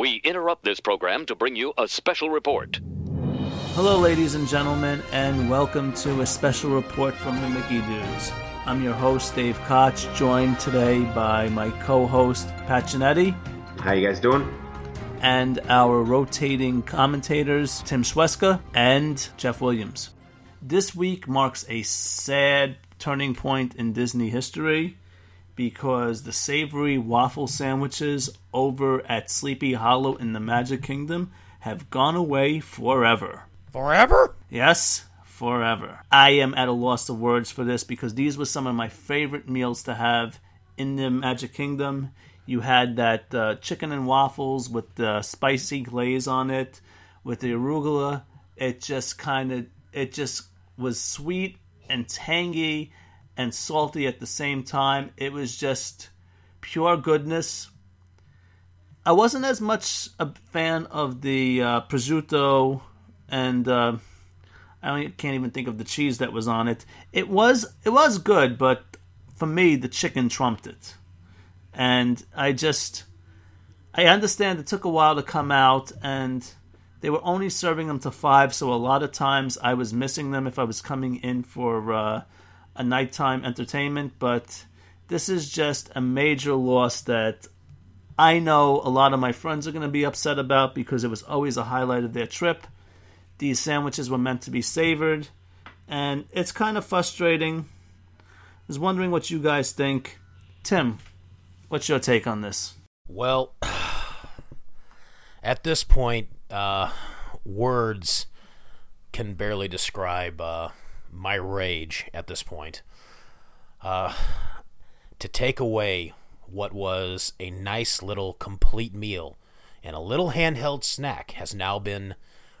We interrupt this program to bring you a special report. Hello, ladies and gentlemen, and welcome to a special report from the Mickey Dudes. I'm your host, Dave Koch, joined today by my co host, Pat Giannetti. How you guys doing? And our rotating commentators, Tim Sweska and Jeff Williams. This week marks a sad turning point in Disney history because the savory waffle sandwiches over at Sleepy Hollow in the Magic Kingdom have gone away forever. Forever? Yes, forever. I am at a loss of words for this because these were some of my favorite meals to have in the Magic Kingdom. You had that uh, chicken and waffles with the spicy glaze on it, with the arugula. It just kind of, it just was sweet and tangy and salty at the same time. It was just pure goodness. I wasn't as much a fan of the uh, prosciutto and uh, I can't even think of the cheese that was on it. It was it was good, but for me the chicken trumped it. And I just I understand it took a while to come out and they were only serving them to 5, so a lot of times I was missing them if I was coming in for uh, a nighttime entertainment, but this is just a major loss that I know a lot of my friends are going to be upset about because it was always a highlight of their trip. These sandwiches were meant to be savored, and it's kind of frustrating. I was wondering what you guys think. Tim, what's your take on this? Well, at this point, uh, words can barely describe uh, my rage at this point. Uh, to take away what was a nice little complete meal and a little handheld snack has now been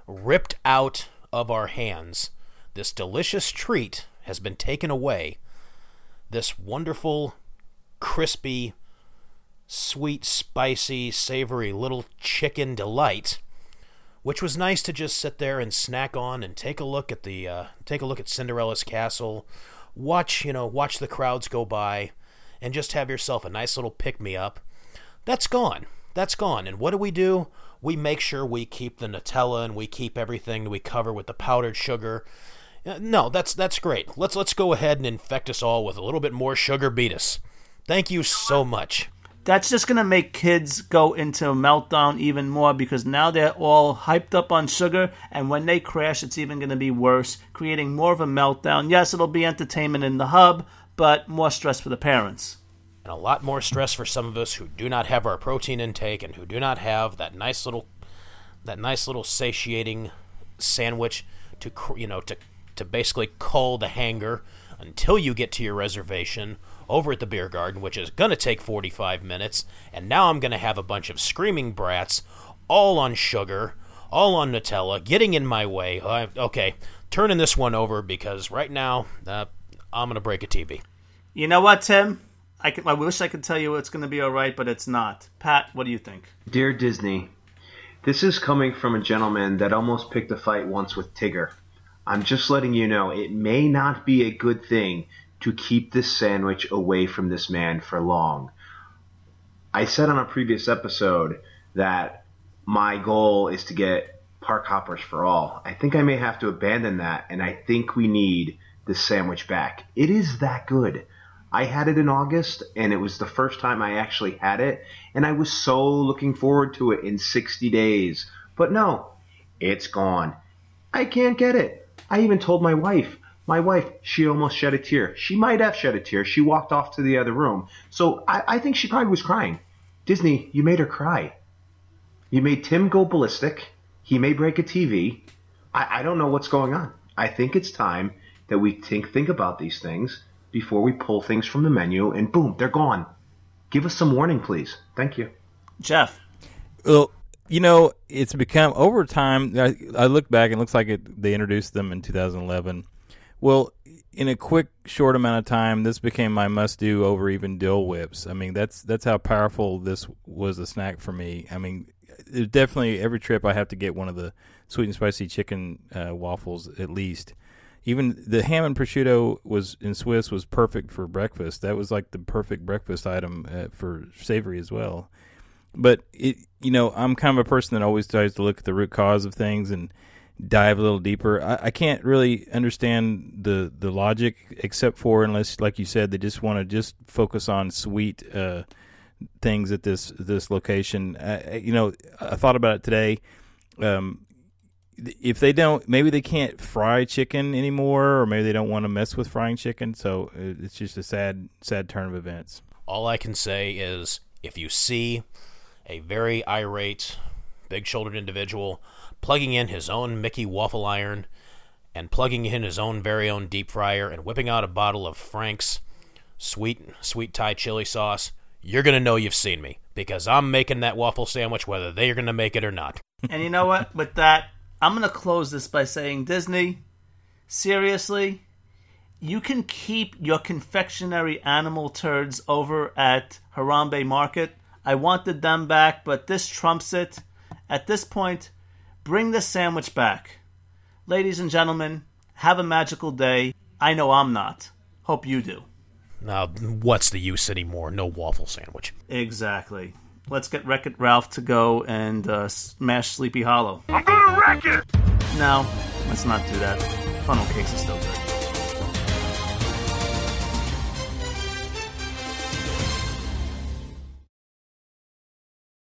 ripped out of our hands. This delicious treat has been taken away. This wonderful, crispy, sweet, spicy, savory little chicken delight which was nice to just sit there and snack on and take a look at the uh, take a look at Cinderella's castle, watch you know watch the crowds go by, and just have yourself a nice little pick me up. That's gone. That's gone. And what do we do? We make sure we keep the Nutella and we keep everything we cover with the powdered sugar. Uh, no, that's that's great. Let's let's go ahead and infect us all with a little bit more sugar beat us. Thank you so much that's just going to make kids go into meltdown even more because now they're all hyped up on sugar and when they crash it's even going to be worse creating more of a meltdown. Yes it'll be entertainment in the hub but more stress for the parents. And a lot more stress for some of us who do not have our protein intake and who do not have that nice little that nice little satiating sandwich to you know to to basically cull the hanger until you get to your reservation over at the beer garden, which is going to take 45 minutes. And now I'm going to have a bunch of screaming brats, all on sugar, all on Nutella, getting in my way. Uh, okay, turning this one over because right now uh, I'm going to break a TV. You know what, Tim? I, can, I wish I could tell you it's going to be all right, but it's not. Pat, what do you think? Dear Disney, this is coming from a gentleman that almost picked a fight once with Tigger. I'm just letting you know it may not be a good thing to keep this sandwich away from this man for long. I said on a previous episode that my goal is to get park hoppers for all. I think I may have to abandon that, and I think we need this sandwich back. It is that good. I had it in August, and it was the first time I actually had it, and I was so looking forward to it in 60 days. But no, it's gone. I can't get it. I even told my wife, my wife, she almost shed a tear. She might have shed a tear. She walked off to the other room. So I, I think she probably was crying. Disney, you made her cry. You made Tim go ballistic. He may break a TV. I, I don't know what's going on. I think it's time that we think think about these things before we pull things from the menu and boom, they're gone. Give us some warning, please. Thank you. Jeff. Well, you know, it's become over time. I, I look back and it looks like it, they introduced them in 2011 well, in a quick, short amount of time, this became my must-do over even Dole Whips. I mean, that's that's how powerful this was a snack for me. I mean, definitely every trip I have to get one of the sweet and spicy chicken uh, waffles at least. Even the ham and prosciutto was in Swiss was perfect for breakfast. That was like the perfect breakfast item uh, for savory as well. But it, you know, I'm kind of a person that always tries to look at the root cause of things and dive a little deeper. I, I can't really understand the the logic, except for unless, like you said, they just want to just focus on sweet uh, things at this this location. You know, I thought about it today. Um, if they don't, maybe they can't fry chicken anymore, or maybe they don't want to mess with frying chicken. So uh, it's just a sad, sad turn of events. All I can say is if you see a very irate, big shouldered individual plugging in his own Mickey waffle iron and plugging in his own very own deep fryer and whipping out a bottle of Frank's sweet, sweet Thai chili sauce, you're going to know you've seen me because I'm making that waffle sandwich whether they're going to make it or not. And you know what? With that, I'm going to close this by saying Disney, seriously, you can keep your confectionery animal turds over at Harambe Market. I wanted them back, but this trumps it. At this point, bring the sandwich back. Ladies and gentlemen, have a magical day. I know I'm not. Hope you do. Now, what's the use anymore? No waffle sandwich. Exactly. Let's get Wreck It Ralph to go and uh, smash Sleepy Hollow. I'm gonna wreck it! No, let's not do that. Funnel cakes are still good.